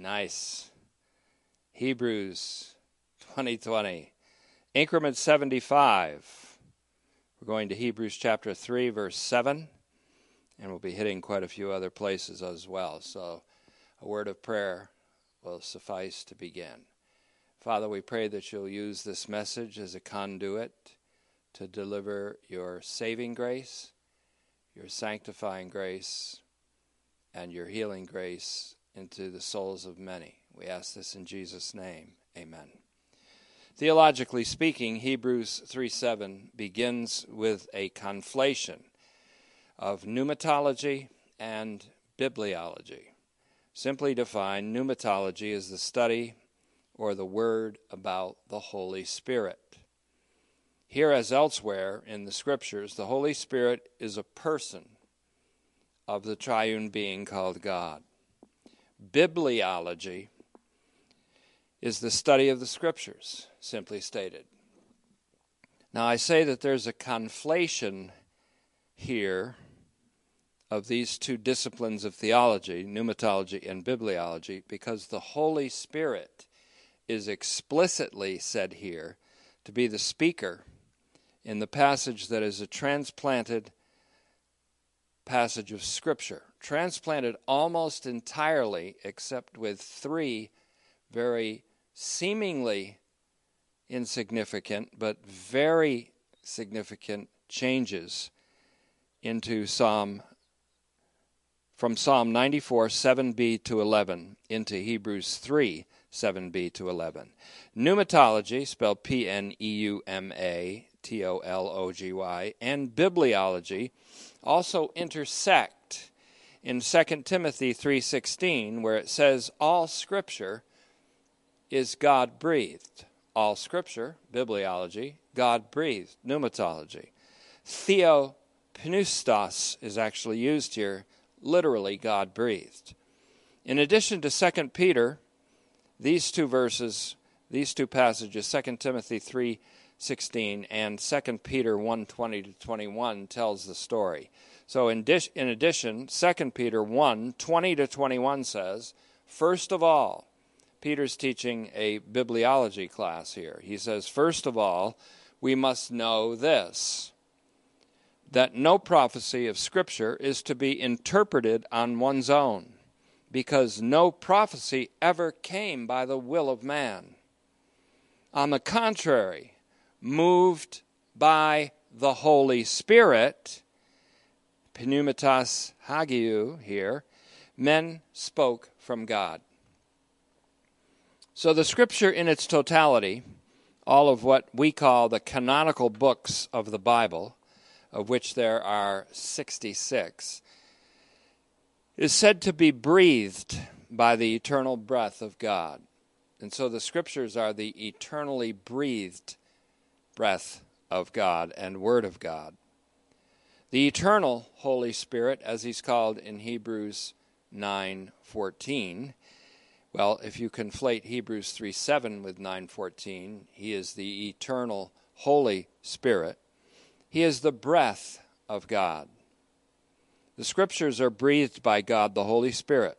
Nice. Hebrews 2020. Increment 75. We're going to Hebrews chapter 3, verse 7, and we'll be hitting quite a few other places as well. So a word of prayer will suffice to begin. Father, we pray that you'll use this message as a conduit to deliver your saving grace, your sanctifying grace, and your healing grace into the souls of many. We ask this in Jesus' name. Amen. Theologically speaking, Hebrews 3 7 begins with a conflation of pneumatology and bibliology. Simply defined, pneumatology is the study or the word about the Holy Spirit. Here, as elsewhere in the Scriptures, the Holy Spirit is a person of the triune being called God. Bibliology is the study of the Scriptures, simply stated. Now, I say that there's a conflation here of these two disciplines of theology, pneumatology and bibliology, because the Holy Spirit is explicitly said here to be the speaker in the passage that is a transplanted passage of Scripture, transplanted almost entirely, except with three very seemingly insignificant but very significant changes into Psalm from Psalm 94 7b to 11 into Hebrews 3 7b to 11. Pneumatology, spelled P N E U M A T O L O G Y, and bibliology also intersect in 2 Timothy 3:16 where it says all scripture is God breathed. All scripture, bibliology, God breathed, pneumatology. Theopneustos is actually used here, literally God breathed. In addition to 2 Peter, these two verses, these two passages, 2 Timothy 3 16 and 2 Peter 1 20 to 21 tells the story. So, in, in addition, 2 Peter 1 20 to 21 says, First of all, Peter's teaching a bibliology class here. He says, First of all, we must know this that no prophecy of Scripture is to be interpreted on one's own, because no prophecy ever came by the will of man. On the contrary, moved by the Holy Spirit, pneumatos hagiou here, men spoke from God. So the scripture in its totality, all of what we call the canonical books of the Bible, of which there are 66, is said to be breathed by the eternal breath of God. And so the scriptures are the eternally breathed breath of God and Word of God. The eternal Holy Spirit, as he's called in Hebrews 9:14, well, if you conflate Hebrews 3:7 with 9:14, he is the eternal Holy Spirit. He is the breath of God. The scriptures are breathed by God the Holy Spirit.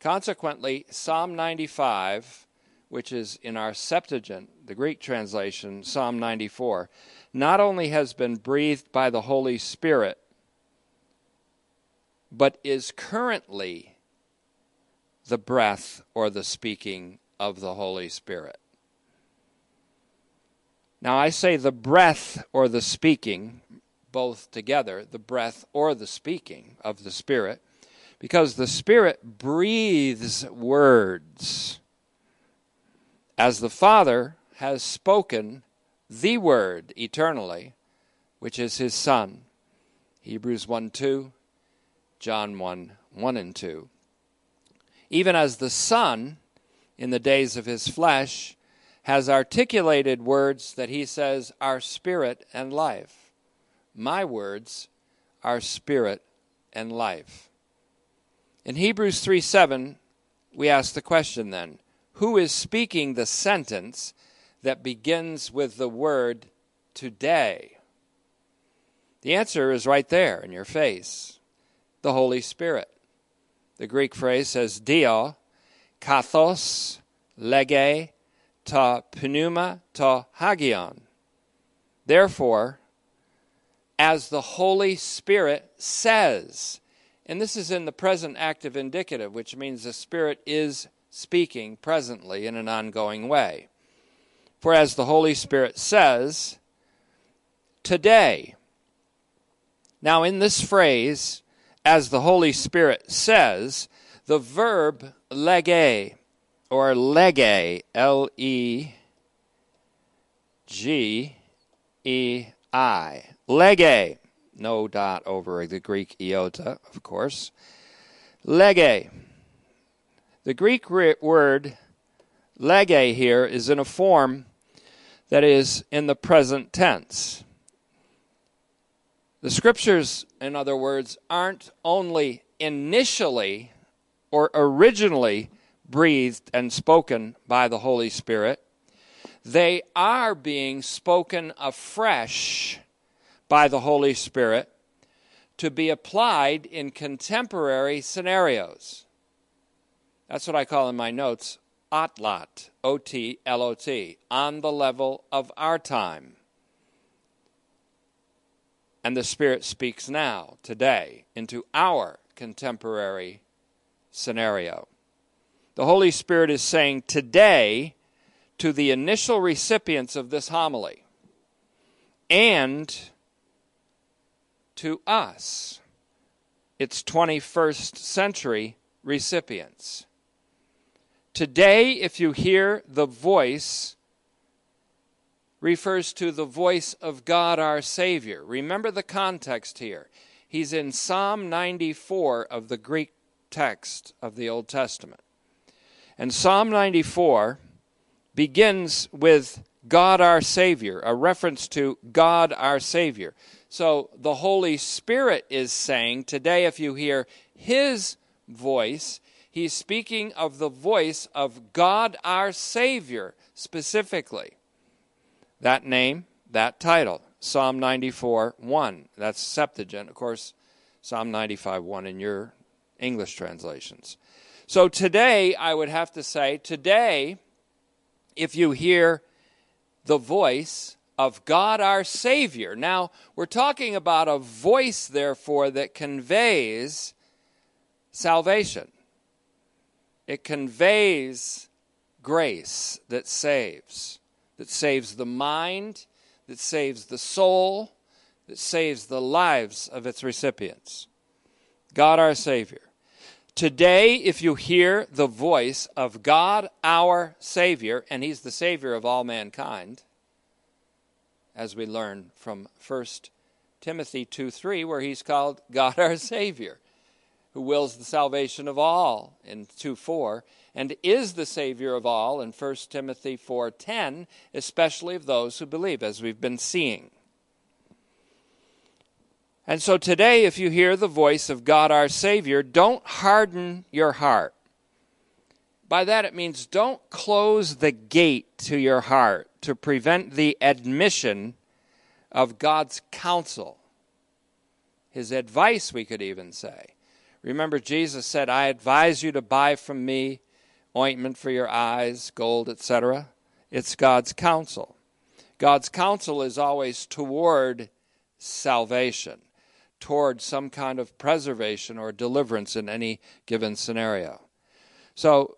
Consequently, Psalm 95 which is in our Septuagint, the Greek translation, Psalm 94, not only has been breathed by the Holy Spirit, but is currently the breath or the speaking of the Holy Spirit. Now, I say the breath or the speaking, both together, the breath or the speaking of the Spirit, because the Spirit breathes words as the Father has spoken the Word eternally, which is His Son. Hebrews 1 2, John 1 1 and 2. Even as the Son, in the days of His flesh, has articulated words that He says are spirit and life. My words are spirit and life. In Hebrews 3 7, we ask the question then who is speaking the sentence that begins with the word today? The answer is right there in your face the Holy Spirit. The Greek phrase says dia, kathos, lege, ta pneuma, ta hagion. Therefore, as the Holy Spirit says, and this is in the present active indicative, which means the Spirit is speaking presently in an ongoing way. For as the Holy Spirit says, today. Now, in this phrase, as the Holy Spirit says, the verb lege or lege, L E G E I, lege, no dot over the Greek iota, of course. Lege. The Greek word lege here is in a form that is in the present tense. The scriptures, in other words, aren't only initially or originally breathed and spoken by the Holy Spirit, they are being spoken afresh by the Holy Spirit to be applied in contemporary scenarios. That's what I call in my notes otlot, O T L O T, on the level of our time. And the Spirit speaks now, today, into our contemporary scenario. The Holy Spirit is saying today to the initial recipients of this homily and to us, its 21st century recipients. Today, if you hear the voice, refers to the voice of God our Savior. Remember the context here. He's in Psalm 94 of the Greek text of the Old Testament. And Psalm 94 begins with God our Savior, a reference to God our Savior. So the Holy Spirit is saying today, if you hear His voice, He's speaking of the voice of God our Savior specifically. That name, that title, Psalm 94 1. That's Septuagint. Of course, Psalm 95 1 in your English translations. So today, I would have to say, today, if you hear the voice of God our Savior. Now, we're talking about a voice, therefore, that conveys salvation. It conveys grace that saves, that saves the mind, that saves the soul, that saves the lives of its recipients. God our Savior. Today, if you hear the voice of God our Savior, and He's the Savior of all mankind, as we learn from 1 Timothy 2 3, where He's called God our Savior, who wills the salvation of all in 2 4, and is the Savior of all in 1 Timothy 4 10, especially of those who believe, as we've been seeing. And so today, if you hear the voice of God our Savior, don't harden your heart. By that it means don't close the gate to your heart to prevent the admission of God's counsel, His advice, we could even say. Remember, Jesus said, I advise you to buy from me ointment for your eyes, gold, etc. It's God's counsel. God's counsel is always toward salvation toward some kind of preservation or deliverance in any given scenario. So,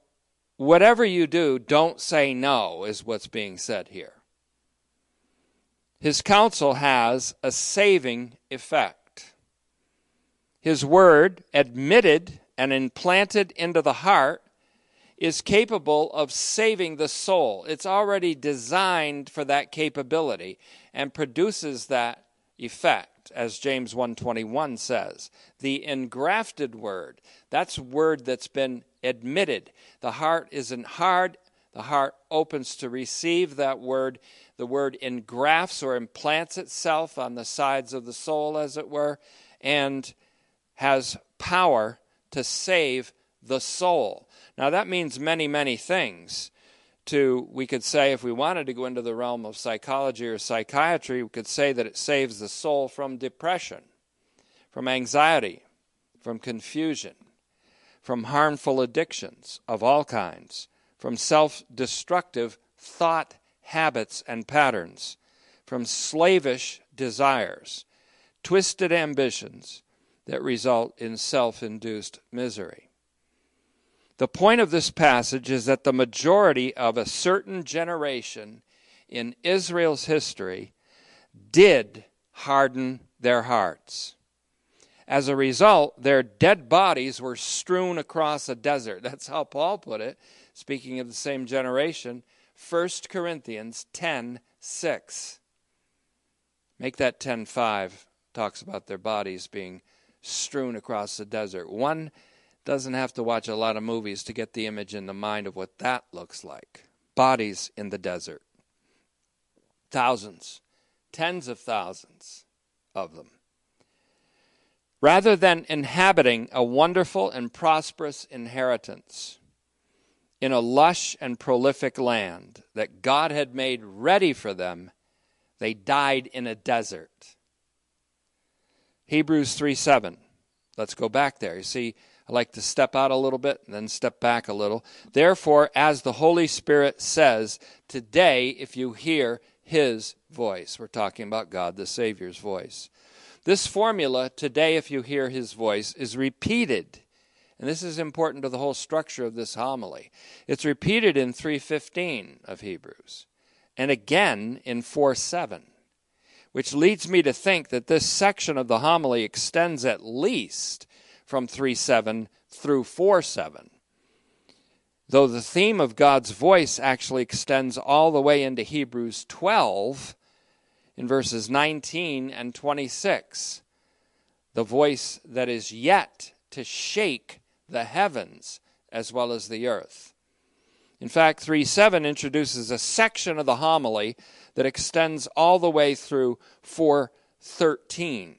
whatever you do, don't say no, is what's being said here. His counsel has a saving effect. His word, admitted and implanted into the heart, is capable of saving the soul. It's already designed for that capability and produces that effect as James 121 says. The engrafted word, that's word that's been admitted. The heart isn't hard, the heart opens to receive that word. The word engrafts or implants itself on the sides of the soul, as it were, and has power to save the soul. Now, that means many, many things to, we could say, if we wanted to go into the realm of psychology or psychiatry, we could say that it saves the soul from depression, from anxiety, from confusion, from harmful addictions of all kinds, from self destructive thought habits and patterns, from slavish desires, twisted ambitions that result in self induced misery. The point of this passage is that the majority of a certain generation in Israel's history did harden their hearts. As a result, their dead bodies were strewn across a desert. That's how Paul put it, speaking of the same generation. 1 Corinthians 10 6. Make that 10 5. Talks about their bodies being strewn across the desert. One doesn't have to watch a lot of movies to get the image in the mind of what that looks like. Bodies in the desert. Thousands, tens of thousands of them. Rather than inhabiting a wonderful and prosperous inheritance in a lush and prolific land that God had made ready for them, they died in a desert. Hebrews 3 7. Let's go back there. You see, I like to step out a little bit and then step back a little. Therefore, as the Holy Spirit says, today, if you hear his voice, we're talking about God the Savior's voice. This formula, today, if you hear his voice, is repeated. And this is important to the whole structure of this homily. It's repeated in 315 of Hebrews and again in 4 7 which leads me to think that this section of the homily extends at least from 3 7 through 4 7. Though the theme of God's voice actually extends all the way into Hebrews 12 in verses 19 and 26. The voice that is yet to shake the heavens as well as the earth. In fact, 3 7 introduces a section of the homily that extends all the way through 413.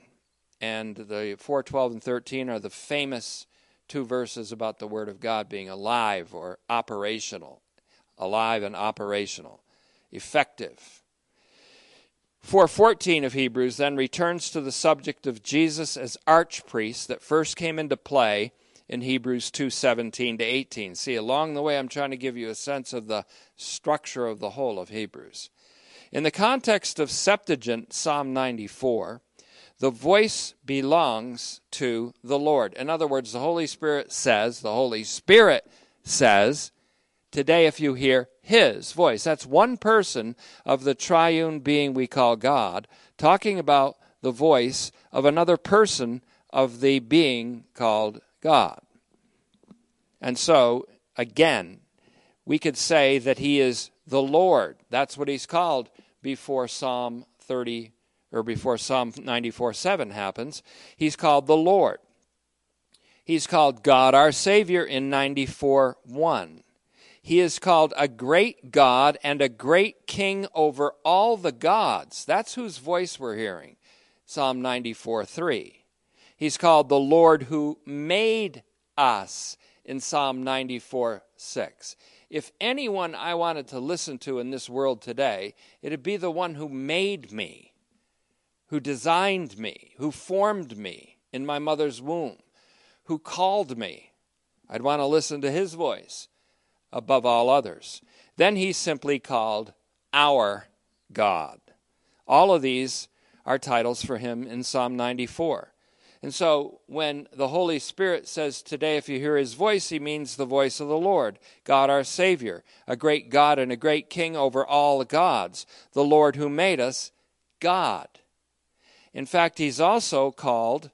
And the 412 and 13 are the famous two verses about the Word of God being alive or operational. Alive and operational. Effective. 414 of Hebrews then returns to the subject of Jesus as archpriest that first came into play in Hebrews 2:17 to 18. See, along the way I'm trying to give you a sense of the structure of the whole of Hebrews. In the context of Septuagint Psalm 94, the voice belongs to the Lord. In other words, the Holy Spirit says, the Holy Spirit says, today if you hear his voice. That's one person of the triune being we call God talking about the voice of another person of the being called God. And so, again, we could say that he is the Lord. That's what he's called before Psalm 30 or before Psalm 94 7 happens. He's called the Lord. He's called God our Savior in 94 1. He is called a great God and a great King over all the gods. That's whose voice we're hearing. Psalm 94 3. He's called the Lord who made us in Psalm 94 6 if anyone I wanted to listen to in this world today, it'd be the one who made me, who designed me, who formed me in my mother's womb, who called me. I'd want to listen to his voice above all others. Then he's simply called our God. All of these are titles for him in Psalm 94. And so when the Holy Spirit says today, if you hear his voice, he means the voice of the Lord, God our Savior, a great God and a great King over all gods, the Lord who made us, God. In fact, he's also called,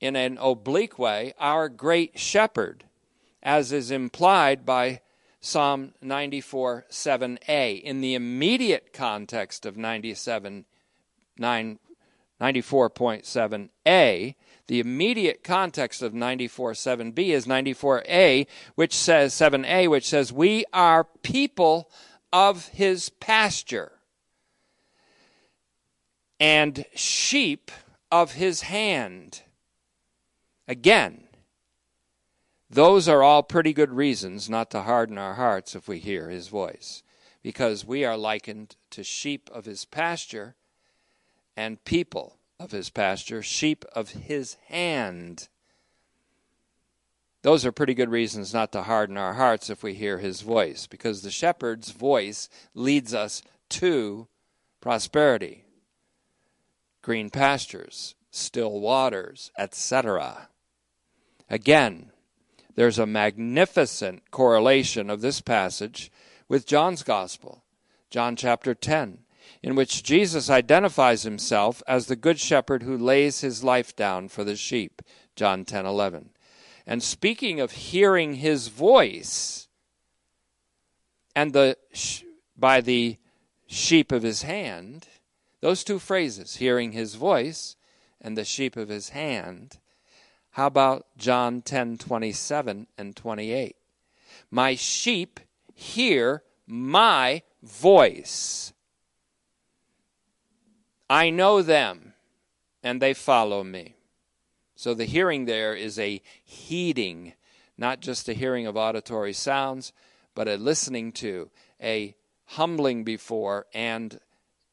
in an oblique way, our great shepherd, as is implied by Psalm 94 7a. In the immediate context of 97 9 94.7a, the immediate context of 94.7b is 94a, which says 7a, which says, "We are people of his pasture and sheep of his hand." Again, those are all pretty good reasons not to harden our hearts if we hear his voice, because we are likened to sheep of his pasture and people of his pasture, sheep of his hand. those are pretty good reasons not to harden our hearts if we hear his voice, because the shepherd's voice leads us to prosperity, green pastures, still waters, etc. Again, there's a magnificent correlation of this passage with John's Gospel, John chapter 10, in which Jesus identifies himself as the good shepherd who lays his life down for the sheep, John 10:11. And speaking of hearing his voice and the by the sheep of his hand, those two phrases, hearing his voice and the sheep of his hand. How about John 10:27 and 28? My sheep hear my voice. I know them and they follow me. So the hearing there is a heeding, not just a hearing of auditory sounds, but a listening to, a humbling before, and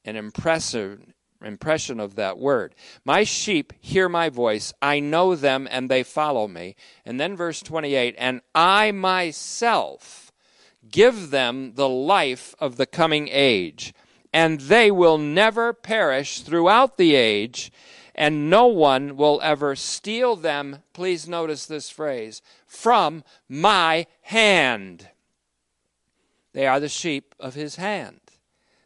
an impressive impression of that word. My sheep hear my voice, I know them, and they follow me. And then verse 28 and I myself give them the life of the coming age, and they will never perish throughout the age and no one will ever steal them, please notice this phrase, from my hand. They are the sheep of his hand.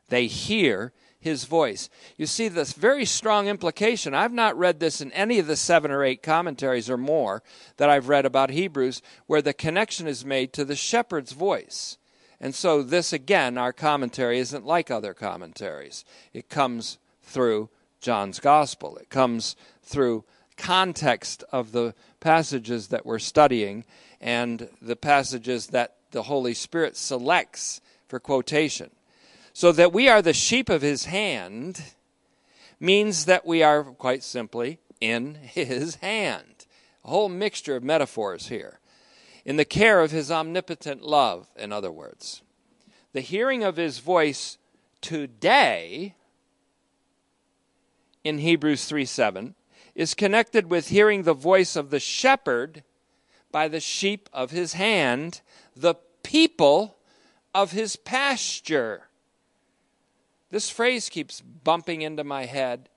They hear his voice. You see this very strong implication. I've not read this in any of the seven or eight commentaries or more that I've read about Hebrews where the connection is made to the shepherd's voice. And so, this again, our commentary isn't like other commentaries. It comes through John's gospel. It comes through context of the passages that we're studying and the passages that the Holy Spirit selects for quotation. So that we are the sheep of his hand means that we are, quite simply, in his hand. A whole mixture of metaphors here. In the care of his omnipotent love, in other words. The hearing of his voice today in Hebrews 3 7 is connected with hearing the voice of the shepherd by the sheep of his hand, the people of his pasture. This phrase keeps bumping into my head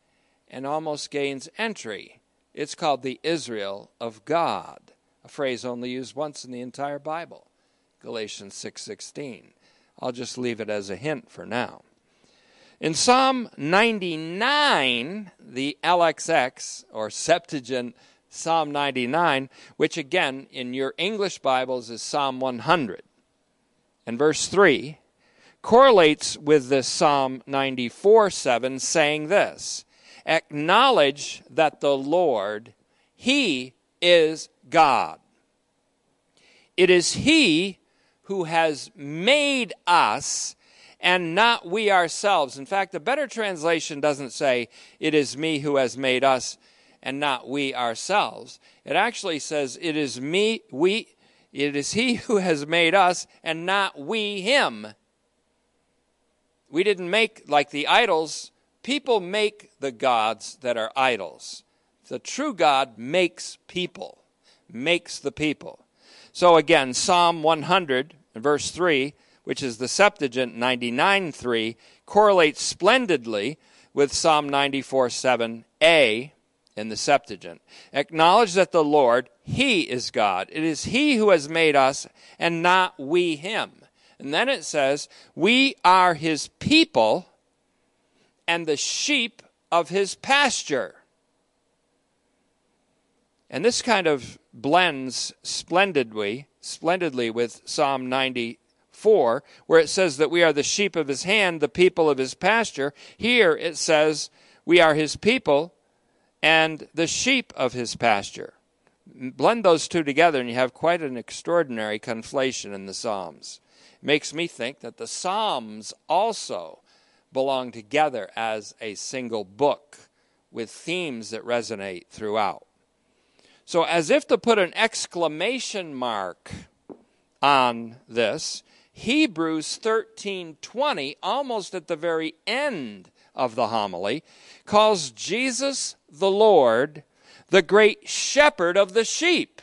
and almost gains entry. It's called the Israel of God, a phrase only used once in the entire Bible, Galatians 6:16. I'll just leave it as a hint for now. In Psalm 99, the LXX or Septuagint Psalm 99, which again in your English Bibles is Psalm 100, and verse 3 correlates with this Psalm 94 7, saying this Acknowledge that the Lord, He is God. It is He who has made us and not we ourselves. In fact, the better translation doesn't say, It is me who has made us and not we ourselves. It actually says, It is me, we, it is he who has made us and not we him. We didn't make like the idols. People make the gods that are idols. The true God makes people, makes the people. So again, Psalm 100, verse 3 which is the Septuagint 99.3, correlates splendidly with Psalm 94.7a in the Septuagint. Acknowledge that the Lord, He is God. It is He who has made us and not we Him. And then it says, We are His people and the sheep of His pasture. And this kind of blends splendidly, splendidly with Psalm 94, where it says that we are the sheep of his hand, the people of his pasture. Here it says we are his people and the sheep of his pasture. Blend those two together, and you have quite an extraordinary conflation in the Psalms. Makes me think that the Psalms also belong together as a single book with themes that resonate throughout. So, as if to put an exclamation mark on this, Hebrews 13:20 almost at the very end of the homily calls Jesus the Lord the great shepherd of the sheep.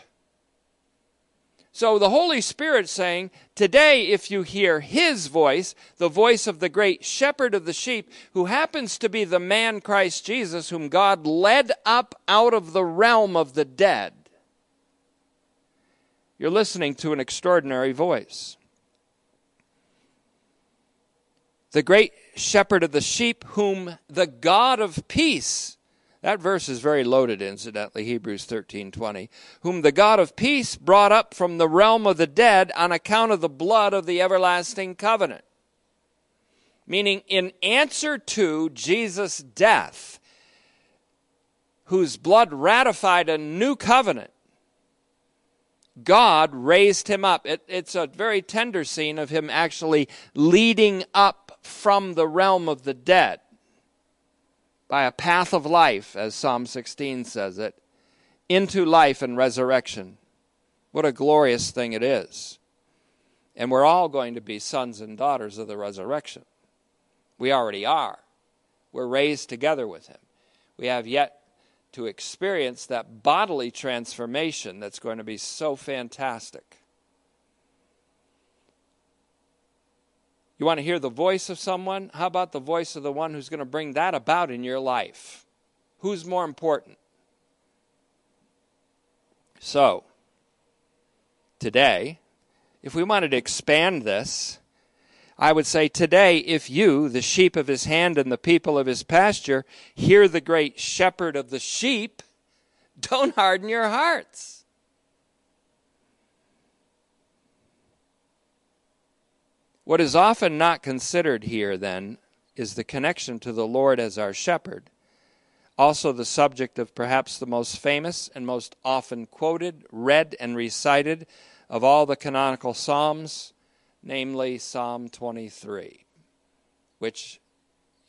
So the Holy Spirit saying, Today, if you hear his voice, the voice of the great shepherd of the sheep, who happens to be the man Christ Jesus, whom God led up out of the realm of the dead, you're listening to an extraordinary voice. The great shepherd of the sheep, whom the God of peace that verse is very loaded, incidentally, Hebrews 13:20. Whom the God of peace brought up from the realm of the dead on account of the blood of the everlasting covenant. Meaning, in answer to Jesus' death, whose blood ratified a new covenant, God raised him up. It, it's a very tender scene of him actually leading up from the realm of the dead by a path of life, as Psalm 16 says it, into life and resurrection. What a glorious thing it is. And we're all going to be sons and daughters of the resurrection. We already are. We're raised together with Him. We have yet to experience that bodily transformation that's going to be so fantastic. You want to hear the voice of someone? How about the voice of the one who's going to bring that about in your life? Who's more important? So, today, if we wanted to expand this, I would say today, if you, the sheep of his hand and the people of his pasture, hear the great shepherd of the sheep, don't harden your hearts. What is often not considered here, then, is the connection to the Lord as our shepherd, also the subject of perhaps the most famous and most often quoted, read, and recited of all the canonical Psalms, namely Psalm 23, which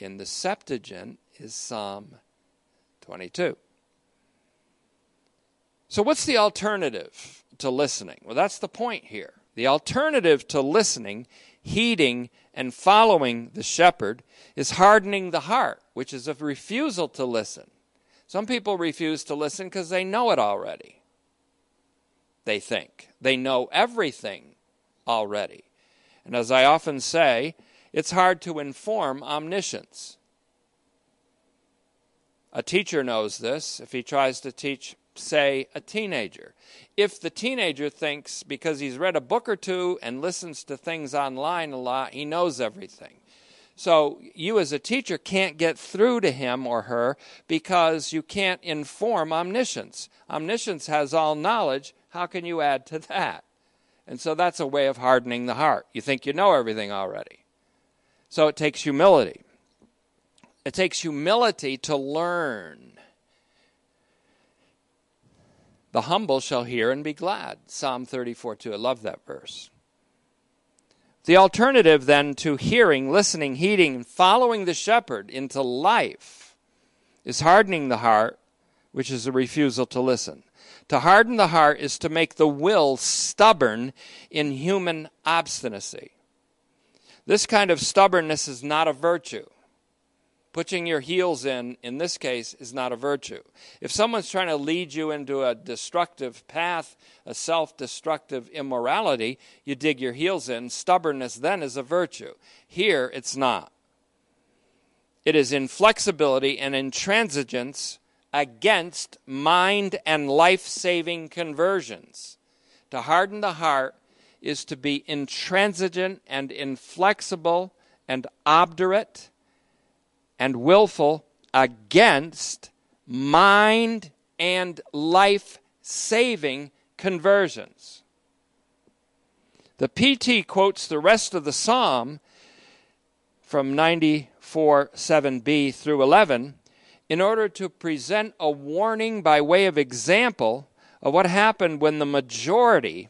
in the Septuagint is Psalm 22. So, what's the alternative to listening? Well, that's the point here. The alternative to listening heeding and following the shepherd is hardening the heart, which is a refusal to listen. Some people refuse to listen because they know it already. They think they know everything already. And as I often say, it's hard to inform omniscience. A teacher knows this if he tries to teach say, a teenager. If the teenager thinks because he's read a book or two and listens to things online a lot, he knows everything. So you as a teacher can't get through to him or her because you can't inform omniscience. Omniscience has all knowledge. How can you add to that? And so that's a way of hardening the heart. You think you know everything already. So it takes humility. It takes humility to learn. The humble shall hear and be glad. Psalm 34 2. I love that verse. The alternative then to hearing, listening, heeding, and following the shepherd into life is hardening the heart, which is a refusal to listen. To harden the heart is to make the will stubborn in human obstinacy. This kind of stubbornness is not a virtue. Putting your heels in, in this case, is not a virtue. If someone's trying to lead you into a destructive path, a self destructive immorality, you dig your heels in. Stubbornness then is a virtue. Here, it's not. It is inflexibility and intransigence against mind and life saving conversions. To harden the heart is to be intransigent and inflexible and obdurate and willful against mind and life saving conversions. The PT quotes the rest of the psalm from 94 7b through 11 in order to present a warning by way of example of what happened when the majority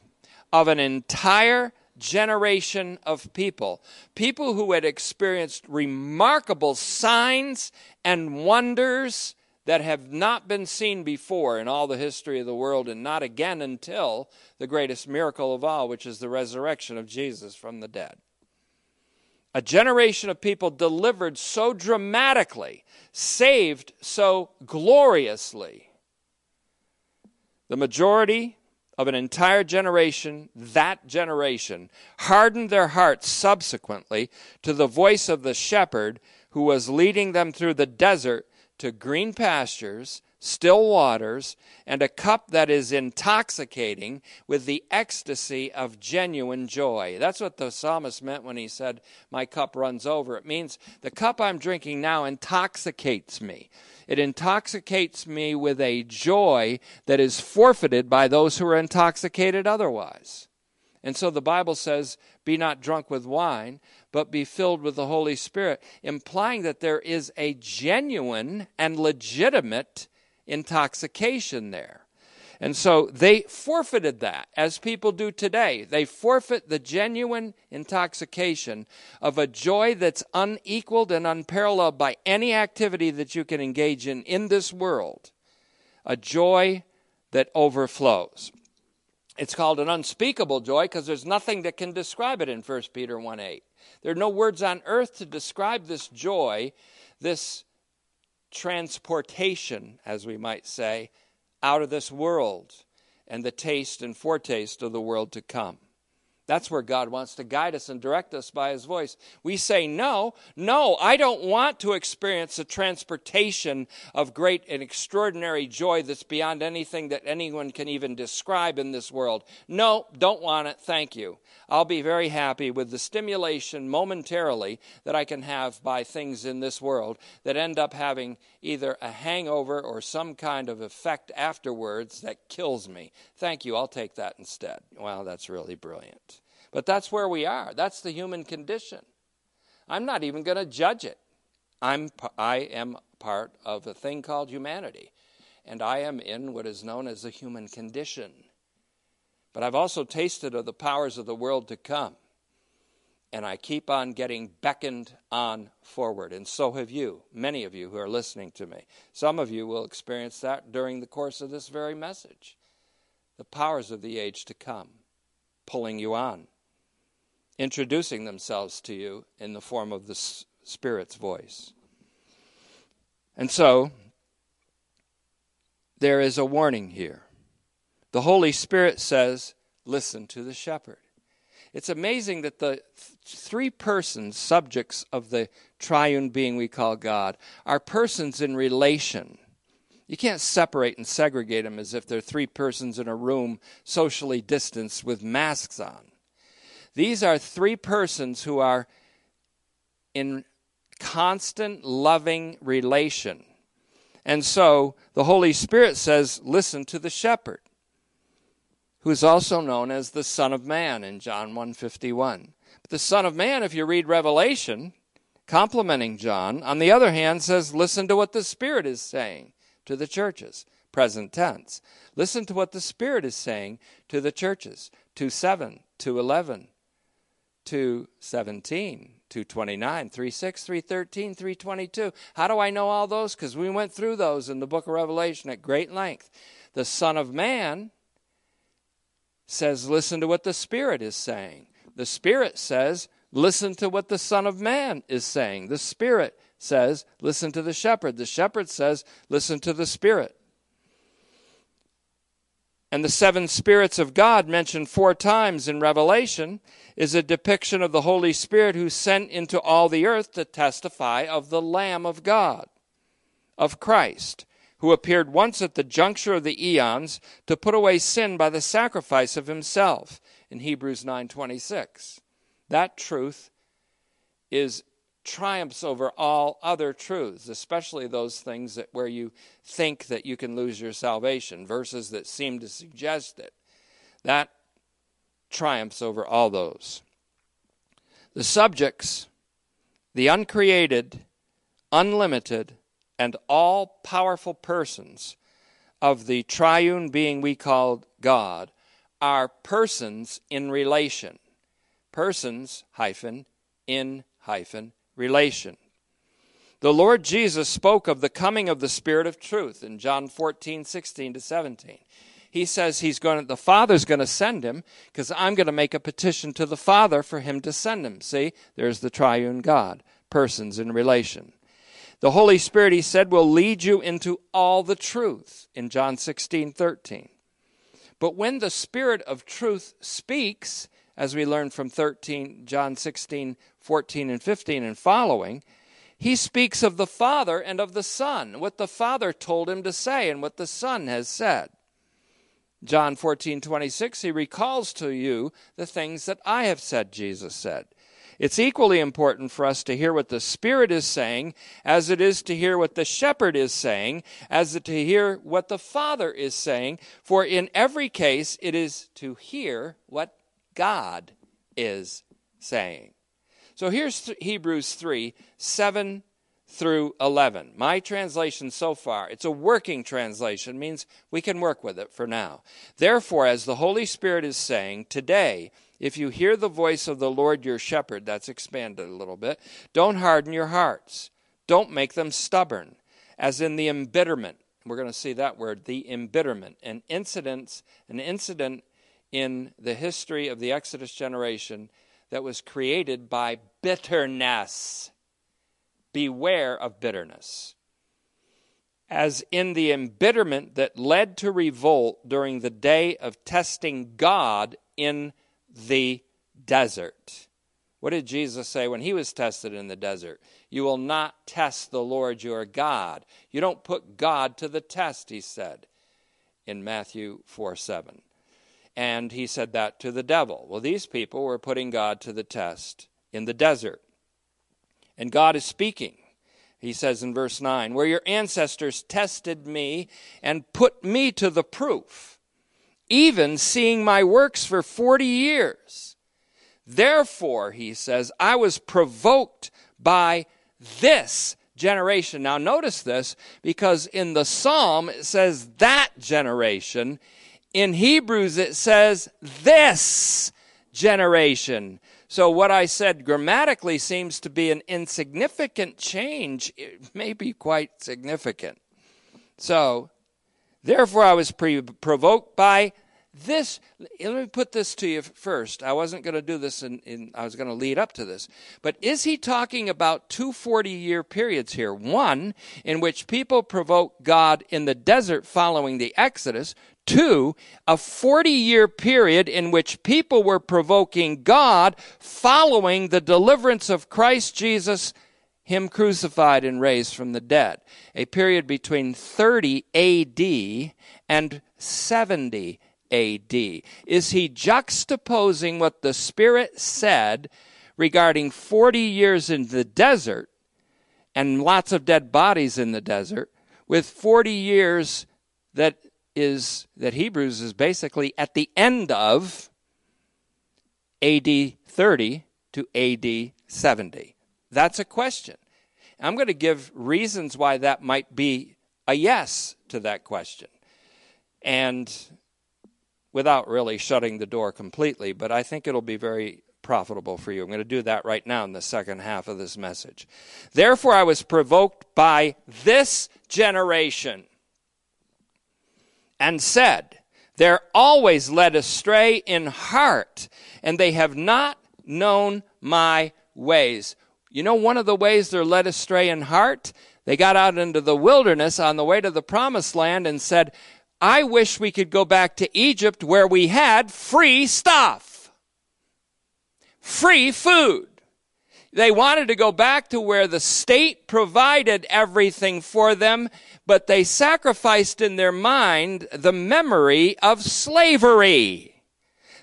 of an entire generation of people, people who had experienced remarkable signs and wonders that have not been seen before in all the history of the world and not again until the greatest miracle of all, which is the resurrection of Jesus from the dead. A generation of people delivered so dramatically, saved so gloriously. The majority of an entire generation, that generation, hardened their hearts subsequently to the voice of the shepherd who was leading them through the desert to green pastures, still waters, and a cup that is intoxicating with the ecstasy of genuine joy. That's what the psalmist meant when he said, My cup runs over. It means the cup I'm drinking now intoxicates me. It intoxicates me with a joy that is forfeited by those who are intoxicated otherwise. And so the Bible says, Be not drunk with wine, but be filled with the Holy Spirit, implying that there is a genuine and legitimate intoxication there. And so they forfeited that, as people do today. They forfeit the genuine intoxication of a joy that's unequaled and unparalleled by any activity that you can engage in in this world. A joy that overflows. It's called an unspeakable joy because there's nothing that can describe it in 1 Peter 1 8. There are no words on earth to describe this joy, this transportation, as we might say, out of this world and the taste and foretaste of the world to come. That's where God wants to guide us and direct us by His voice. We say, No, no, I don't want to experience a transportation of great and extraordinary joy that's beyond anything that anyone can even describe in this world. No, don't want it. Thank you. I'll be very happy with the stimulation momentarily that I can have by things in this world that end up having either a hangover or some kind of effect afterwards that kills me. Thank you. I'll take that instead. Well, that's really brilliant. But that's where we are. That's the human condition. I'm not even going to judge it. I'm, I am part of a thing called humanity, and I am in what is known as the human condition. But I've also tasted of the powers of the world to come. And I keep on getting beckoned on forward. And so have you, many of you who are listening to me. Some of you will experience that during the course of this very message. The powers of the age to come, pulling you on, introducing themselves to you in the form of the Spirit's voice. And so, there is a warning here. The Holy Spirit says, Listen to the shepherd. It's amazing that the three persons, subjects of the triune being we call God, are persons in relation. You can't separate and segregate them as if they're three persons in a room socially distanced with masks on. These are three persons who are in constant loving relation. And so the Holy Spirit says, Listen to the shepherd who is also known as the Son of Man in John 151. But the Son of Man, if you read Revelation, complimenting John, on the other hand, says, listen to what the Spirit is saying to the churches, present tense. Listen to what the Spirit is saying to the churches, 2 7, 2 11, 2 17. 229, 36, 313, 322. How do I know all those? Because we went through those in the book of Revelation at great length. The Son of Man says, listen to what the Spirit is saying. The Spirit says, listen to what the Son of Man is saying. The Spirit says, listen to the shepherd. The shepherd says, listen to the Spirit. And the seven spirits of God, mentioned four times in Revelation, is a depiction of the Holy Spirit who sent into all the earth to testify of the Lamb of God, of Christ who appeared once at the juncture of the eons to put away sin by the sacrifice of himself in Hebrews 9:26. That truth is triumphs over all other truths, especially those things that where you think that you can lose your salvation, verses that seem to suggest it. That triumphs over all those. The subjects, the uncreated, unlimited, and all powerful persons of the triune being we call God are persons in relation. Persons hyphen in hyphen relation. The Lord Jesus spoke of the coming of the Spirit of truth in John 14, 16 to 17. He says he's going to, the Father's going to send him because I'm going to make a petition to the Father for him to send him. See, there's the triune God, persons in relation. The Holy Spirit, he said, will lead you into all the truth in John 16, 13. But when the Spirit of truth speaks, as we learn from 13, John 16, 14, and 15 and following, he speaks of the Father and of the Son, what the Father told him to say and what the Son has said. John 14, 26, he recalls to you the things that I have said, Jesus said. It's equally important for us to hear what the Spirit is saying as it is to hear what the shepherd is saying, as to hear what the Father is saying. For in every case, it is to hear what God is saying. So here's Hebrews 3 7 through 11. My translation so far, it's a working translation, means we can work with it for now. Therefore, as the Holy Spirit is saying, today, if you hear the voice of the Lord your shepherd, that's expanded a little bit, don't harden your hearts. Don't make them stubborn, as in the embitterment. We're going to see that word, the embitterment, an incident, an incident in the history of the Exodus generation that was created by bitterness. Beware of bitterness. As in the embitterment that led to revolt during the day of testing God in the desert. What did Jesus say when he was tested in the desert? You will not test the Lord your God. You don't put God to the test, he said in Matthew 4 7. And he said that to the devil. Well, these people were putting God to the test in the desert. And God is speaking. He says in verse 9, Where your ancestors tested me and put me to the proof even seeing my works for 40 years. Therefore, he says, I was provoked by this generation. Now, notice this because in the psalm it says that generation. In Hebrews it says this generation. So, what I said grammatically seems to be an insignificant change. It may be quite significant. So, Therefore, I was pre- provoked by this. Let me put this to you first. I wasn't going to do this, in, in I was going to lead up to this. But is he talking about two 40 year periods here? One, in which people provoke God in the desert following the Exodus. Two, a 40 year period in which people were provoking God following the deliverance of Christ Jesus him crucified and raised from the dead. A period between 30 AD and 70 AD. Is he juxtaposing what the Spirit said regarding 40 years in the desert and lots of dead bodies in the desert with 40 years that is that Hebrews is basically at the end of AD 30 to AD 70? That's a question. I'm going to give reasons why that might be a yes to that question. And without really shutting the door completely, but I think it'll be very profitable for you. I'm going to do that right now in the second half of this message. Therefore, I was provoked by this generation and said, They're always led astray in heart, and they have not known my ways. You know, one of the ways they're led astray in heart? They got out into the wilderness on the way to the promised land and said, I wish we could go back to Egypt where we had free stuff. Free food. They wanted to go back to where the state provided everything for them, but they sacrificed in their mind the memory of slavery.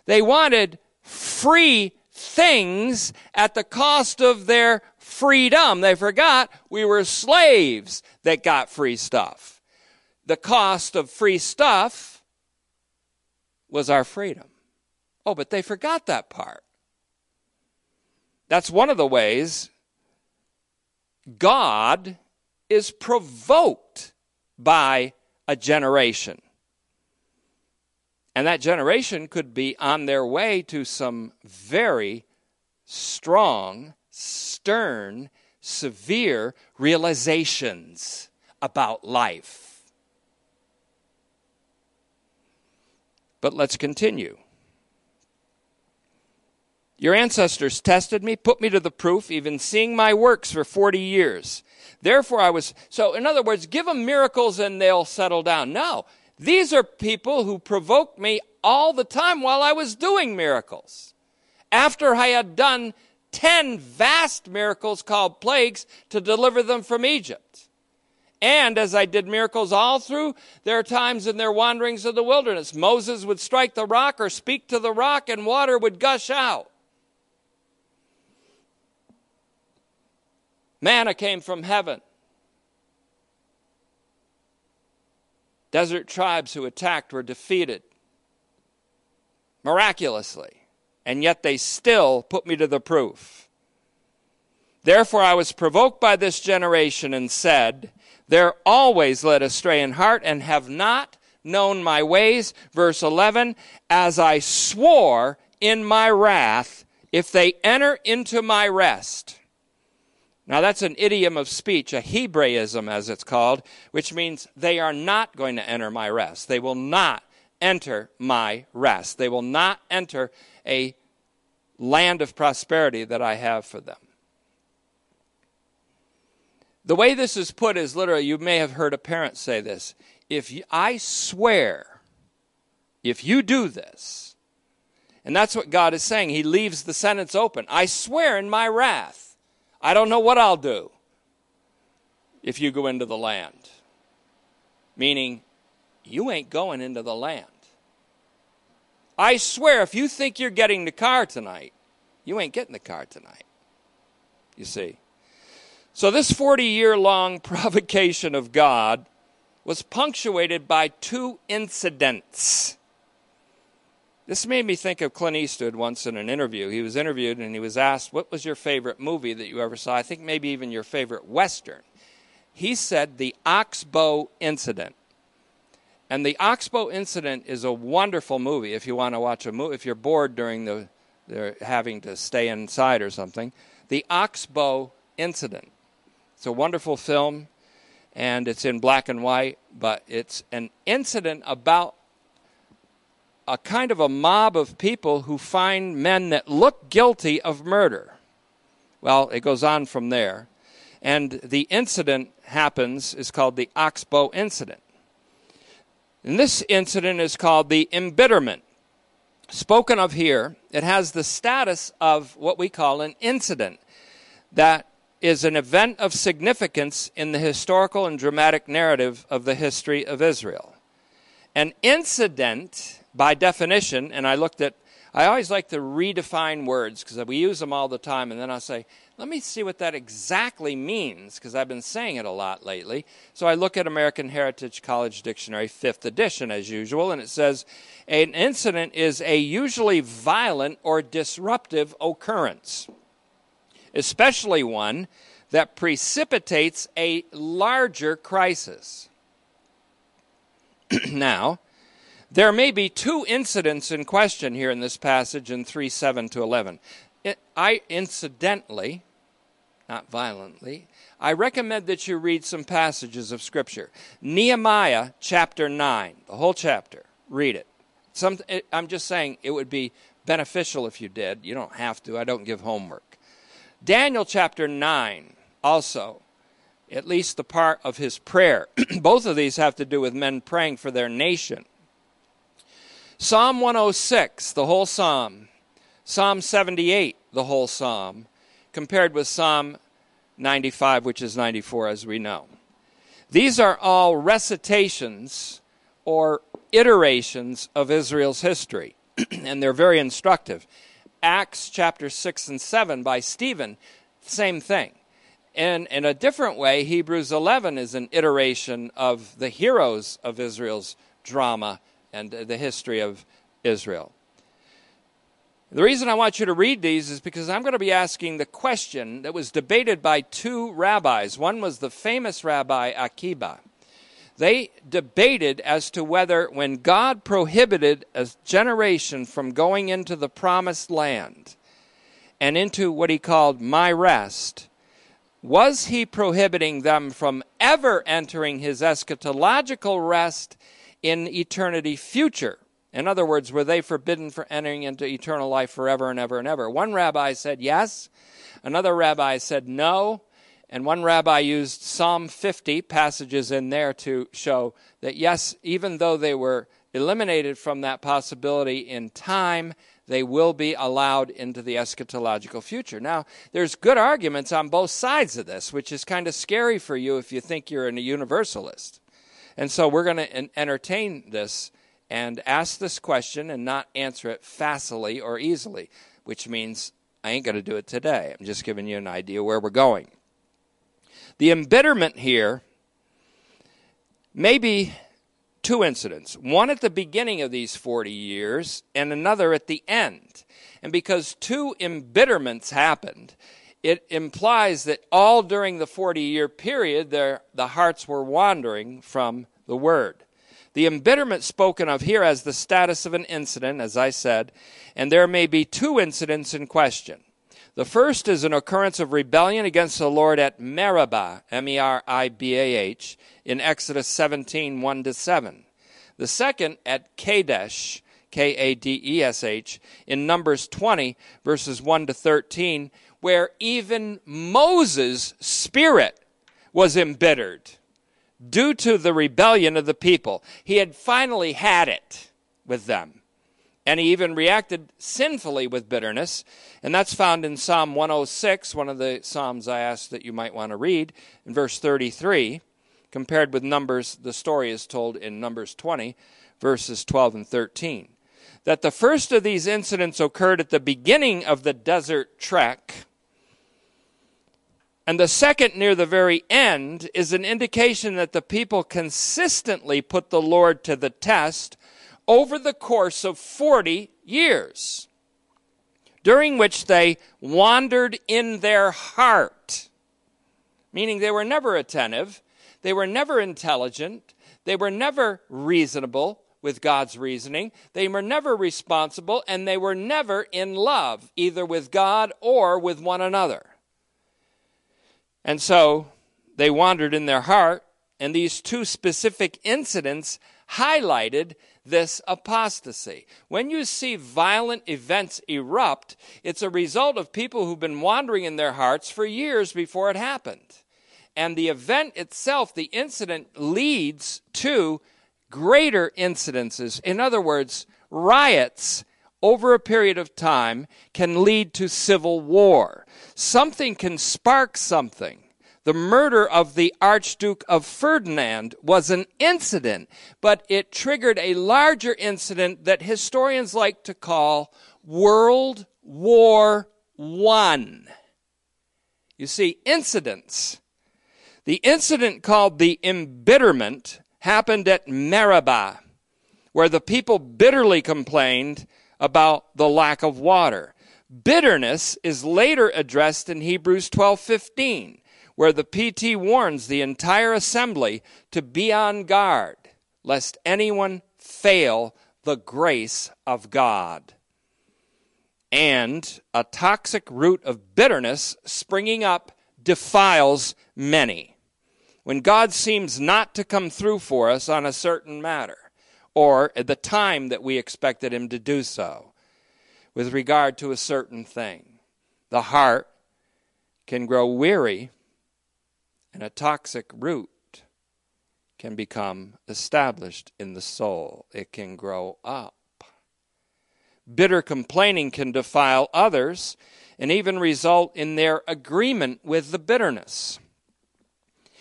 They wanted free things at the cost of their freedom. They forgot we were slaves that got free stuff. The cost of free stuff was our freedom. Oh, but they forgot that part. That's one of the ways God is provoked by a generation. And that generation could be on their way to some very strong, stern, severe realizations about life. But let's continue. Your ancestors tested me, put me to the proof, even seeing my works for 40 years. Therefore, I was. So, in other words, give them miracles and they'll settle down. No, These are people who provoked me all the time while I was doing miracles. After I had done 10 vast miracles called plagues to deliver them from Egypt. And as I did miracles all through their times in their wanderings of the wilderness, Moses would strike the rock or speak to the rock and water would gush out. Manna came from heaven. Desert tribes who attacked were defeated miraculously, and yet they still put me to the proof. Therefore, I was provoked by this generation and said, They're always led astray in heart and have not known my ways. Verse 11, As I swore in my wrath, if they enter into my rest. Now, that's an idiom of speech, a Hebraism as it's called, which means they are not going to enter my rest. They will not enter my rest. They will not enter a land of prosperity that I have for them. The way this is put is literally, you may have heard a parent say this. If you, I swear, if you do this, and that's what God is saying, He leaves the sentence open. I swear in my wrath I don't know what I'll do if you go into the land. Meaning, you ain't going into the land. I swear, if you think you're getting the car tonight, you ain't getting the car tonight. You see. So, this 40 year long provocation of God was punctuated by two incidents. This made me think of Clint Eastwood once in an interview. He was interviewed and he was asked, What was your favorite movie that you ever saw? I think maybe even your favorite Western. He said, The Oxbow Incident. And the Oxbow Incident is a wonderful movie if you want to watch a movie, if you're bored during the, the having to stay inside or something. The Oxbow Incident. It's a wonderful film and it's in black and white, but it's an incident about a kind of a mob of people who find men that look guilty of murder. Well, it goes on from there. And the incident happens is called the Oxbow incident. And this incident is called the embitterment. Spoken of here, it has the status of what we call an incident that is an event of significance in the historical and dramatic narrative of the history of Israel. An incident by definition, and I looked at, I always like to redefine words because we use them all the time, and then I'll say, let me see what that exactly means because I've been saying it a lot lately. So I look at American Heritage College Dictionary, fifth edition, as usual, and it says an incident is a usually violent or disruptive occurrence, especially one that precipitates a larger crisis. now, there may be two incidents in question here in this passage in 3 7 to 11. I incidentally, not violently, I recommend that you read some passages of Scripture. Nehemiah chapter 9, the whole chapter. Read it. Some, I'm just saying it would be beneficial if you did. You don't have to, I don't give homework. Daniel chapter 9, also, at least the part of his prayer. Both of these have to do with men praying for their nation. Psalm 106, the whole psalm. Psalm 78, the whole psalm, compared with Psalm 95, which is 94, as we know. These are all recitations or iterations of Israel's history, and they're very instructive. Acts chapter 6 and 7 by Stephen, same thing. And in a different way, Hebrews 11 is an iteration of the heroes of Israel's drama and the history of Israel. The reason I want you to read these is because I'm going to be asking the question that was debated by two rabbis. One was the famous rabbi Akiba. They debated as to whether, when God prohibited a generation from going into the promised land and into what he called my rest, was he prohibiting them from ever entering his eschatological rest in eternity future. In other words, were they forbidden for entering into eternal life forever and ever and ever? One rabbi said yes, another rabbi said no, And one rabbi used Psalm 50 passages in there to show that, yes, even though they were eliminated from that possibility in time, they will be allowed into the eschatological future. Now, there's good arguments on both sides of this, which is kind of scary for you if you think you're a universalist. And so we're going to entertain this and ask this question and not answer it facilely or easily, which means I ain't going to do it today. I'm just giving you an idea where we're going. The embitterment here may be two incidents one at the beginning of these 40 years and another at the end. And because two embitterments happened, it implies that all during the 40 year period, the hearts were wandering from the word. The embitterment spoken of here as the status of an incident, as I said, and there may be two incidents in question. The first is an occurrence of rebellion against the Lord at Meribah, M E R I B A H, in Exodus 17 1 to 7. The second at Kadesh, K A D E S H, in Numbers 20, verses 1 to 13, where even Moses' spirit was embittered due to the rebellion of the people. He had finally had it with them. And he even reacted sinfully with bitterness. And that's found in Psalm 106, one of the Psalms I asked that you might want to read, in verse 33. Compared with Numbers, the story is told in Numbers 20, verses 12 and 13. That the first of these incidents occurred at the beginning of the desert trek and the second, near the very end, is an indication that the people consistently put the Lord to the test over the course of 40 years, during which they wandered in their heart, meaning they were never attentive, they were never intelligent, they were never reasonable with God's reasoning, they were never responsible, and they were never in love, either with God or with one another. And so they wandered in their heart, and these two specific incidents highlighted this apostasy. When you see violent events erupt, it's a result of people who've been wandering in their hearts for years before it happened. And the event itself, the incident, leads to greater incidences. In other words, riots over a period of time can lead to civil war. Something can spark something. The murder of the Archduke of Ferdinand was an incident, but it triggered a larger incident that historians like to call World War One. You see, incidents. The incident called the embitterment happened at Meribah, where the people bitterly complained about the lack of water. Bitterness is later addressed in Hebrews 12:15, where the PT warns the entire assembly to be on guard lest anyone fail the grace of God. And a toxic root of bitterness springing up defiles many. When God seems not to come through for us on a certain matter, or at the time that we expected him to do so with regard to a certain thing. The heart can grow weary, and a toxic root can become established in the soul. It can grow up. Bitter complaining can defile others and even result in their agreement with the bitterness.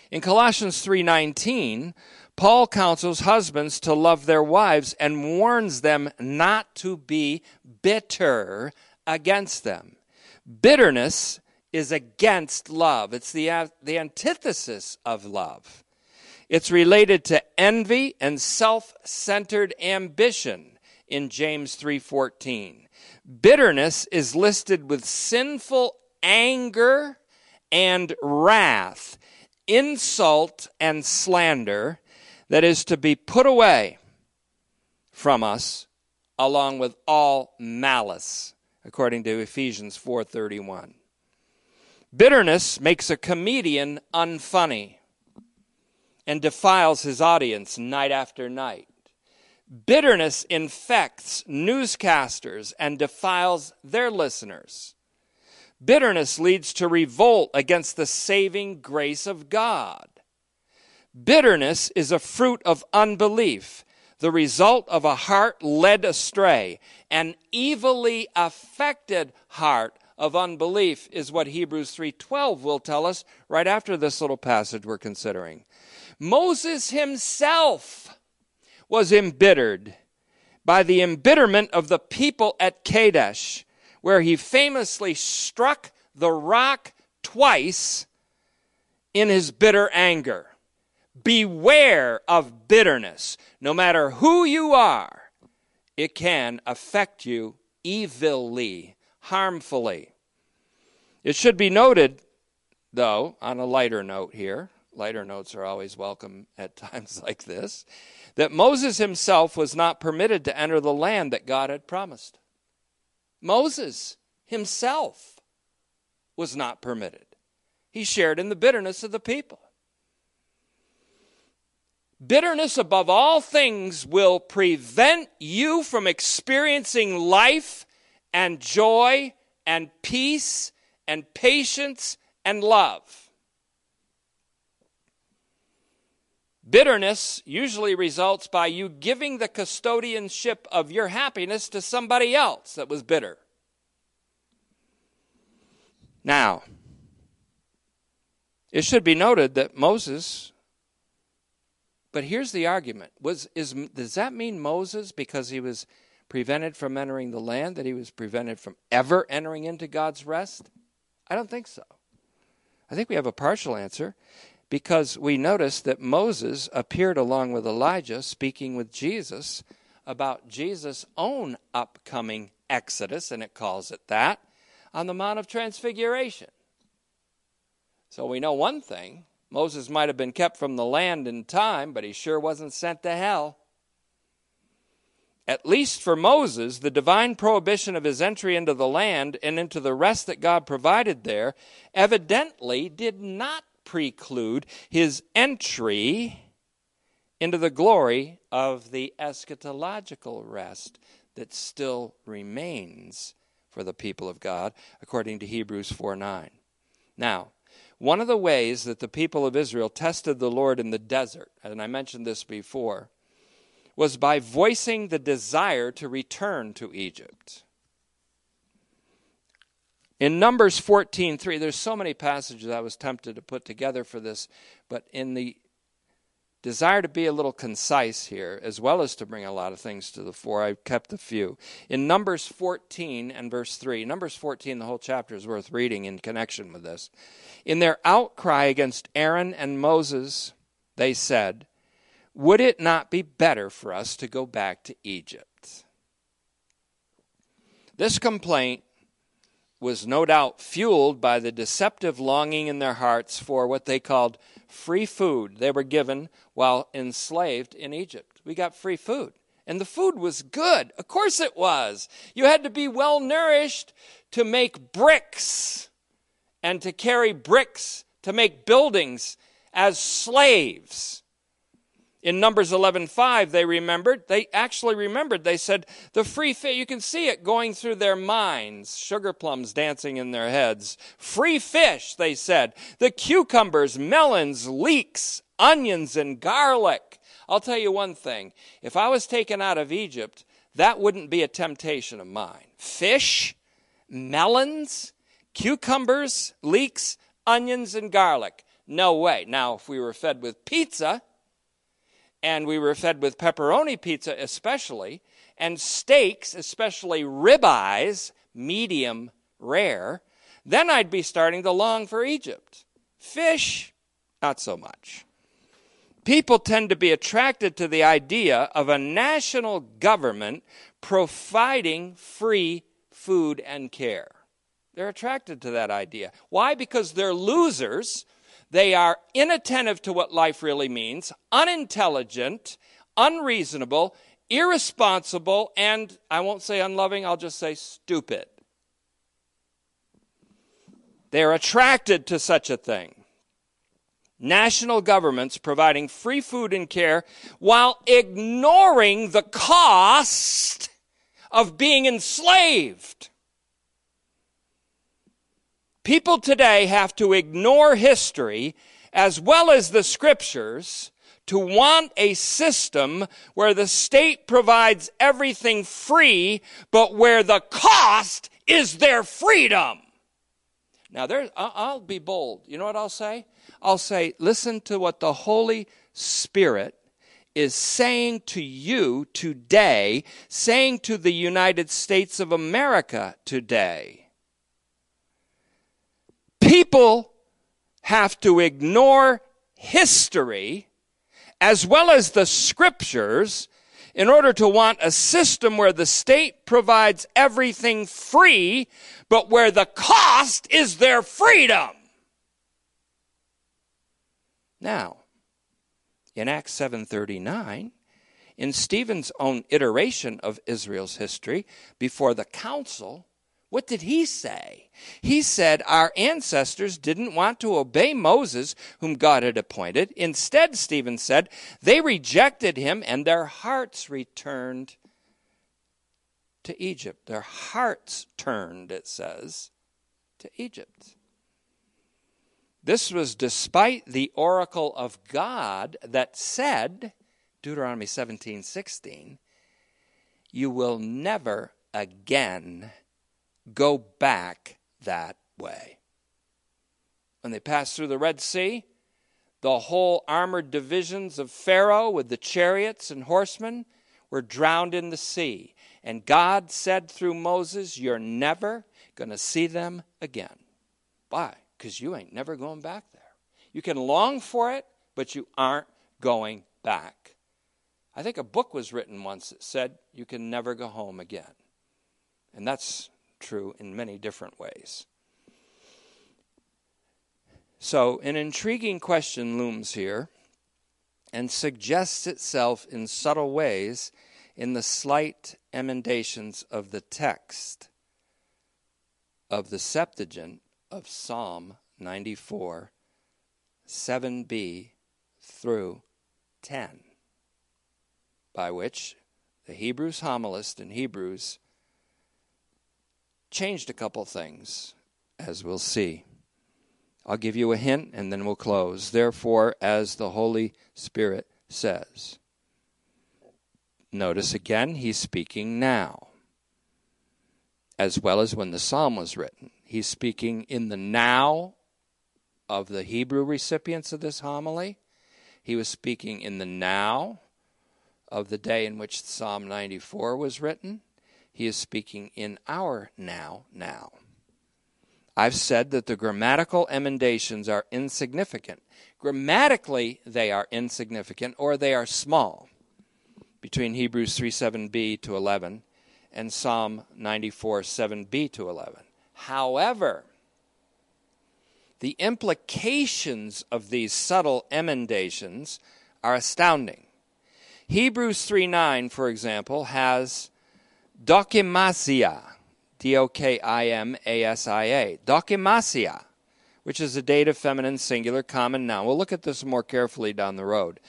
In Colossians 3:19, Paul counsels husbands to love their wives and warns them not to be bitter against them. Bitterness is against love, it's the, the antithesis of love. It's related to envy and self-centered ambition in James 3:14. Bitterness is listed with sinful anger and wrath, insult and slander, that is to be put away from us along with all malice according to Ephesians 4:31 Bitterness makes a comedian unfunny and defiles his audience night after night. Bitterness infects newscasters and defiles their listeners. Bitterness leads to revolt against the saving grace of God. Bitterness is a fruit of unbelief, the result of a heart led astray. An evilly affected heart of unbelief is what Hebrews 3:12 will tell us right after this little passage we're considering. Moses himself was embittered by the embitterment of the people at Kadesh, where he famously struck the rock twice in his bitter anger. Beware of bitterness. No matter who you are, it can affect you evilly, harmfully. It should be noted, though, on a lighter note here, lighter notes are always welcome at times like this, that Moses himself was not permitted to enter the land that God had promised. Moses himself was not permitted. He shared in the bitterness of the people. Bitterness above all things will prevent you from experiencing life and joy and peace and patience and love. Bitterness usually results by you giving the custodianship of your happiness to somebody else that was bitter. Now, it should be noted that Moses but here's the argument: was is does that mean Moses because he was prevented from entering the land that he was prevented from ever entering into God's rest? I don't think so. I think we have a partial answer because we notice that Moses appeared along with Elijah speaking with Jesus about Jesus' own upcoming exodus, and it calls it that, on the Mount of Transfiguration. So we know one thing Moses might have been kept from the land in time, but he sure wasn't sent to hell. At least for Moses, the divine prohibition of his entry into the land and into the rest that God provided there evidently did not preclude his entry into the glory of the eschatological rest that still remains for the people of God, according to Hebrews 4 9. Now, one of the ways that the people of Israel tested the Lord in the desert, and I mentioned this before, was by voicing the desire to return to Egypt. In Numbers 14:3, there's so many passages I was tempted to put together for this, but in the desire to be a little concise here, as well as to bring a lot of things to the fore, I've kept a few. In Numbers 14 and verse 3, Numbers 14, the whole chapter is worth reading in connection with this. In their outcry against Aaron and Moses, they said, Would it not be better for us to go back to Egypt? This complaint was no doubt fueled by the deceptive longing in their hearts for what they called free food they were given while enslaved in Egypt. We got free food. And the food was good. Of course it was. You had to be well nourished to make bricks and to carry bricks to make buildings as slaves in Numbers 11:5 they remembered they actually remembered. They said the free fish you can see it going through their minds sugar plums dancing in their heads. Free fish they said. The cucumbers melons leeks onions and garlic. I'll tell you one thing. If I was taken out of Egypt that wouldn't be a temptation of mine. Fish melons cucumbers leeks onions and garlic. No way. Now if we were fed with pizza and we were fed with pepperoni pizza, especially, and steaks, especially ribeyes, medium rare, then I'd be starting to long for Egypt. Fish, not so much. People tend to be attracted to the idea of a national government providing free food and care. They're attracted to that idea. Why? Because they're losers they are inattentive to what life really means, unintelligent, unreasonable, irresponsible, and I won't say unloving, I'll just say stupid. They're attracted to such a thing. National governments providing free food and care while ignoring the cost of being enslaved. People today have to ignore history as well as the scriptures to want a system where the state provides everything free, but where the cost is their freedom. Now, there, I'll be bold. You know what I'll say? I'll say, listen to what the Holy Spirit is saying to you today, saying to the United States of America today. People have to ignore history as well as the scriptures in order to want a system where the state provides everything free, but where the cost is their freedom. Now, in Acts 7:39, in Stephen's own iteration of Israel's history before the council, what did he say? He said, Our ancestors didn't want to obey Moses, whom God had appointed. Instead, Stephen said, they rejected him and their hearts returned to Egypt. Their hearts turned, it says, to Egypt. This was despite the oracle of God that said, Deuteronomy 17 16, you will never again go back that way. When they passed through the Red Sea, the whole armored divisions of Pharaoh with the chariots and horsemen were drowned in the sea. And God said through Moses, You're never going to see them again. Why? because you ain't never going back there. You can long for it, but you aren't going back. I think a book was written once that said you can never go home again. And that's true in many different ways. So, an intriguing question looms here and suggests itself in subtle ways in the slight emendations of the text of the Septuagint of Psalm 94, 7b through 10, by which the Hebrews homilist in Hebrews changed a couple things, as we'll see. I'll give you a hint and then we'll close. Therefore, as the Holy Spirit says. Notice again, he's speaking now, as well as when the psalm was written. He's speaking in the now of the Hebrew recipients of this homily. He was speaking in the now of the day in which Psalm 94 was written. He is speaking in our now, now. I've said that the grammatical emendations are insignificant. Grammatically, they are insignificant or they are small between Hebrews 3 7b to 11 and Psalm 94 7b to 11. However, the implications of these subtle emendations are astounding. Hebrews 3 9, for example, has dokimasia, D O K I M A S I A, dokimasia, which is a dative feminine singular common noun. We'll look at this more carefully down the road.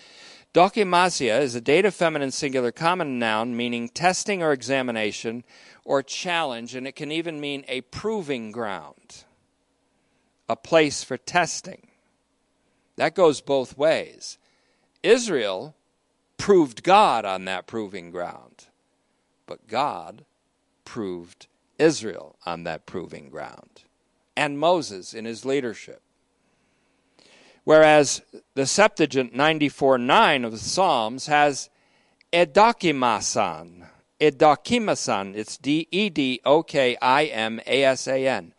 Dokimasia is a dative feminine singular common noun meaning testing or examination or challenge, and it can even mean a proving ground, a place for testing. That goes both ways. Israel proved God on that proving ground, but God proved Israel on that proving ground, and Moses in his leadership. Whereas the Septuagint 94 9 of the Psalms has edokimasan, Edokimasan. It's D E D O K I M A S A N.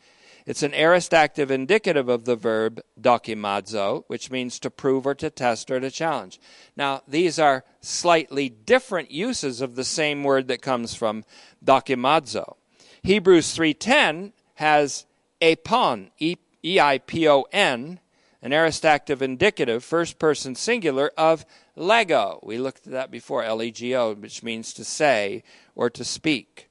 It's an aorist active indicative of the verb dokimazo, which means to prove or to test or to challenge. Now, these are slightly different uses of the same word that comes from dokimazo. Hebrews 3:10 has eipon, E I P O N, an aorist active indicative, first person singular of lego. We looked at that before, L E G O, which means to say or to speak.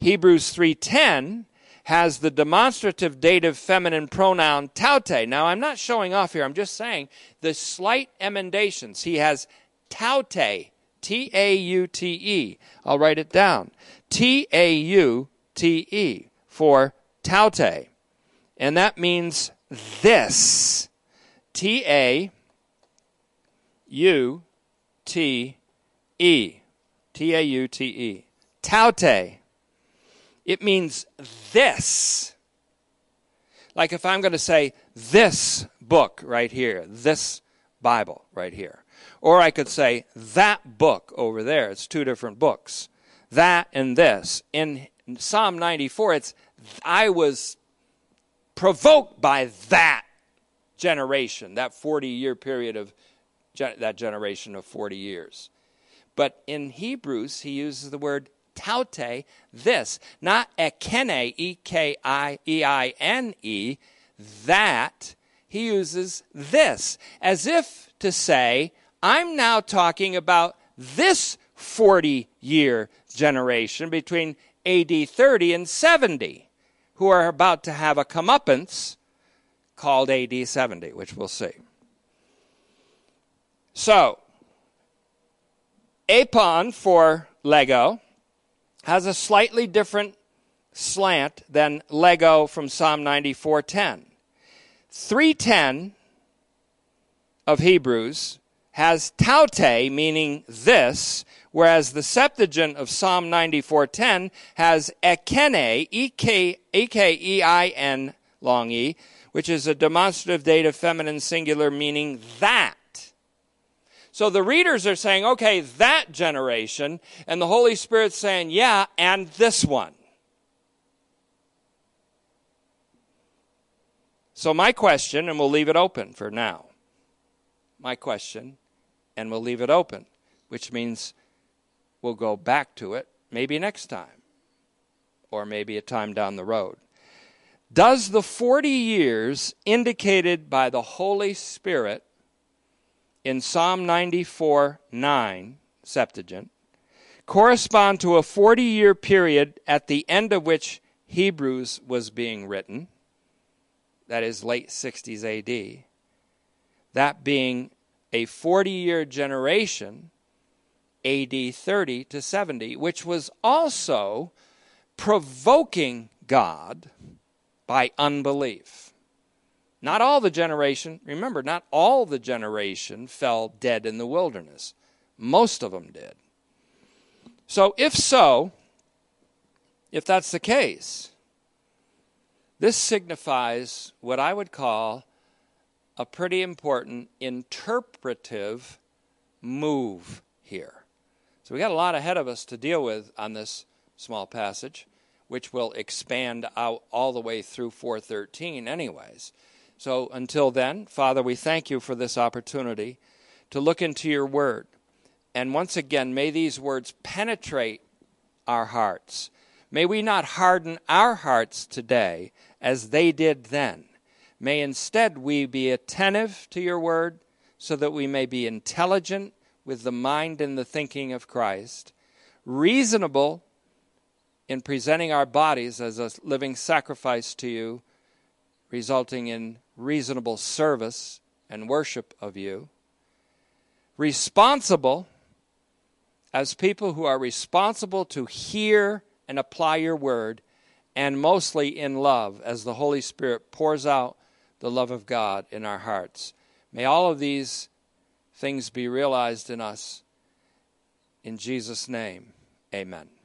Hebrews 3:10 has the demonstrative dative feminine pronoun taute. Now, I'm not showing off here. I'm just saying the slight emendations. He has taute, T A U T E. I'll write it down. T A U T E for taute. And that means this. T A U T E. T A U T E. Taute. It means this. Like if I'm going to say this book right here, this Bible right here. Or I could say that book over there. It's two different books. That and this. In Psalm 94, it's I was provoked by that generation, that 40 year period of that generation of 40 years. But in Hebrews, he uses the word taute, this, not ekeine, E K I E I N E, that. He uses this, as if to say, I'm now talking about this 40 year generation between AD 30 and 70, who are about to have a comeuppance called AD 70, which we'll see. So, Eipon for Lego has a slightly different slant than Lego from Psalm 94:10. 310 of Hebrews has taute meaning this, whereas the Septuagint of Psalm 94:10 has ekeine, E-K-E-I-N, long E, which is a demonstrative dative feminine singular meaning that. So the readers are saying, okay, that generation, and the Holy Spirit's saying, yeah, and this one. So, my question, and we'll leave it open for now. My question, and we'll leave it open, which means we'll go back to it maybe next time, or maybe a time down the road. Does the 40 years indicated by the Holy Spirit in Psalm 94 9, Septuagint, correspond to a 40 year period at the end of which Hebrews was being written, that is, late 60s AD, that being a 40 year generation, AD 30 to 70, which was also provoking God by unbelief. Not all the generation, remember, not all the generation fell dead in the wilderness. Most of them did. So, if so, if that's the case, this signifies what I would call a pretty important interpretive move here. So, we got a lot ahead of us to deal with on this small passage, which will expand out all the way through 413, anyways. So until then, Father, we thank you for this opportunity to look into your word. And once again, may these words penetrate our hearts. May we not harden our hearts today as they did then. May instead we be attentive to your word so that we may be intelligent with the mind and the thinking of Christ, reasonable in presenting our bodies as a living sacrifice to you, resulting in reasonable service and worship of you. Responsible as people who are responsible to hear and apply your word, and mostly in love as the Holy Spirit pours out the love of God in our hearts. May all of these things be realized in us. In Jesus' name, amen.